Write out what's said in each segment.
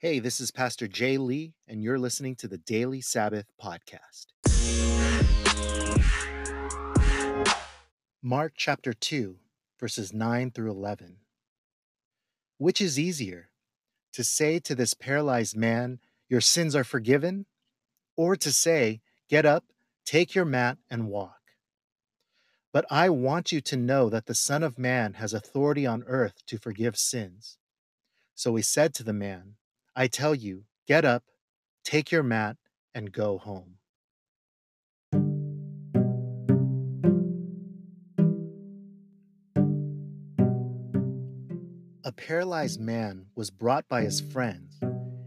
Hey, this is Pastor Jay Lee, and you're listening to the Daily Sabbath Podcast. Mark chapter 2, verses 9 through 11. Which is easier, to say to this paralyzed man, Your sins are forgiven, or to say, Get up, take your mat, and walk? But I want you to know that the Son of Man has authority on earth to forgive sins. So he said to the man, I tell you, get up, take your mat, and go home. A paralyzed man was brought by his friends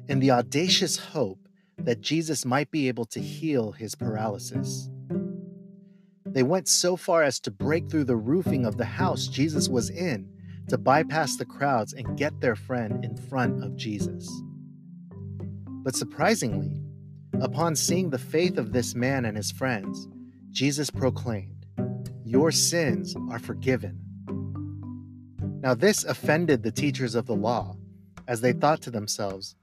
in the audacious hope that Jesus might be able to heal his paralysis. They went so far as to break through the roofing of the house Jesus was in to bypass the crowds and get their friend in front of Jesus. But surprisingly, upon seeing the faith of this man and his friends, Jesus proclaimed, Your sins are forgiven. Now, this offended the teachers of the law, as they thought to themselves,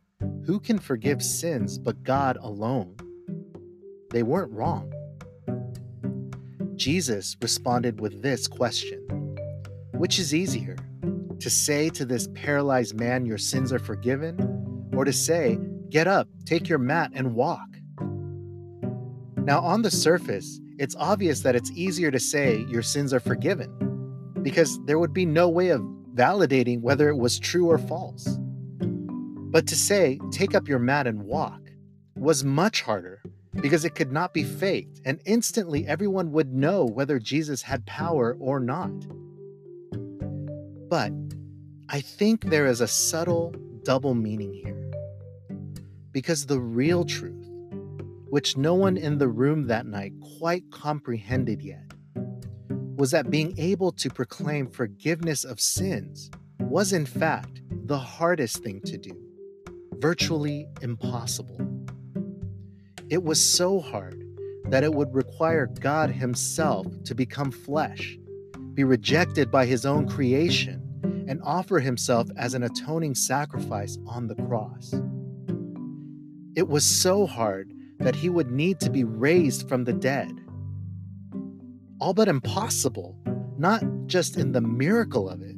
Who can forgive sins but God alone? They weren't wrong. Jesus responded with this question Which is easier, to say to this paralyzed man, Your sins are forgiven, or to say, Get up, take your mat, and walk. Now, on the surface, it's obvious that it's easier to say your sins are forgiven because there would be no way of validating whether it was true or false. But to say, take up your mat and walk, was much harder because it could not be faked, and instantly everyone would know whether Jesus had power or not. But I think there is a subtle double meaning here. Because the real truth, which no one in the room that night quite comprehended yet, was that being able to proclaim forgiveness of sins was, in fact, the hardest thing to do, virtually impossible. It was so hard that it would require God Himself to become flesh, be rejected by His own creation, and offer Himself as an atoning sacrifice on the cross. It was so hard that he would need to be raised from the dead. All but impossible, not just in the miracle of it,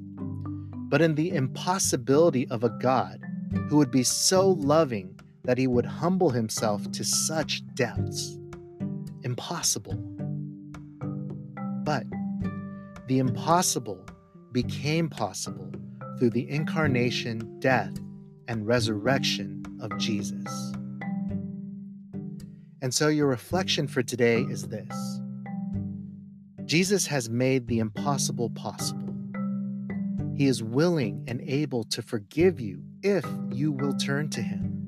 but in the impossibility of a God who would be so loving that he would humble himself to such depths. Impossible. But the impossible became possible through the incarnation, death, and resurrection of Jesus. And so your reflection for today is this Jesus has made the impossible possible. He is willing and able to forgive you if you will turn to Him.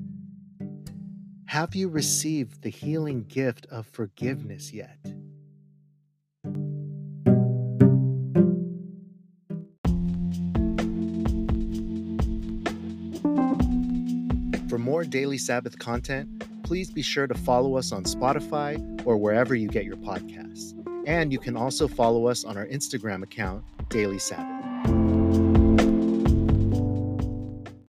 Have you received the healing gift of forgiveness yet? For more daily Sabbath content, please be sure to follow us on Spotify or wherever you get your podcasts. And you can also follow us on our Instagram account, Daily Sabbath.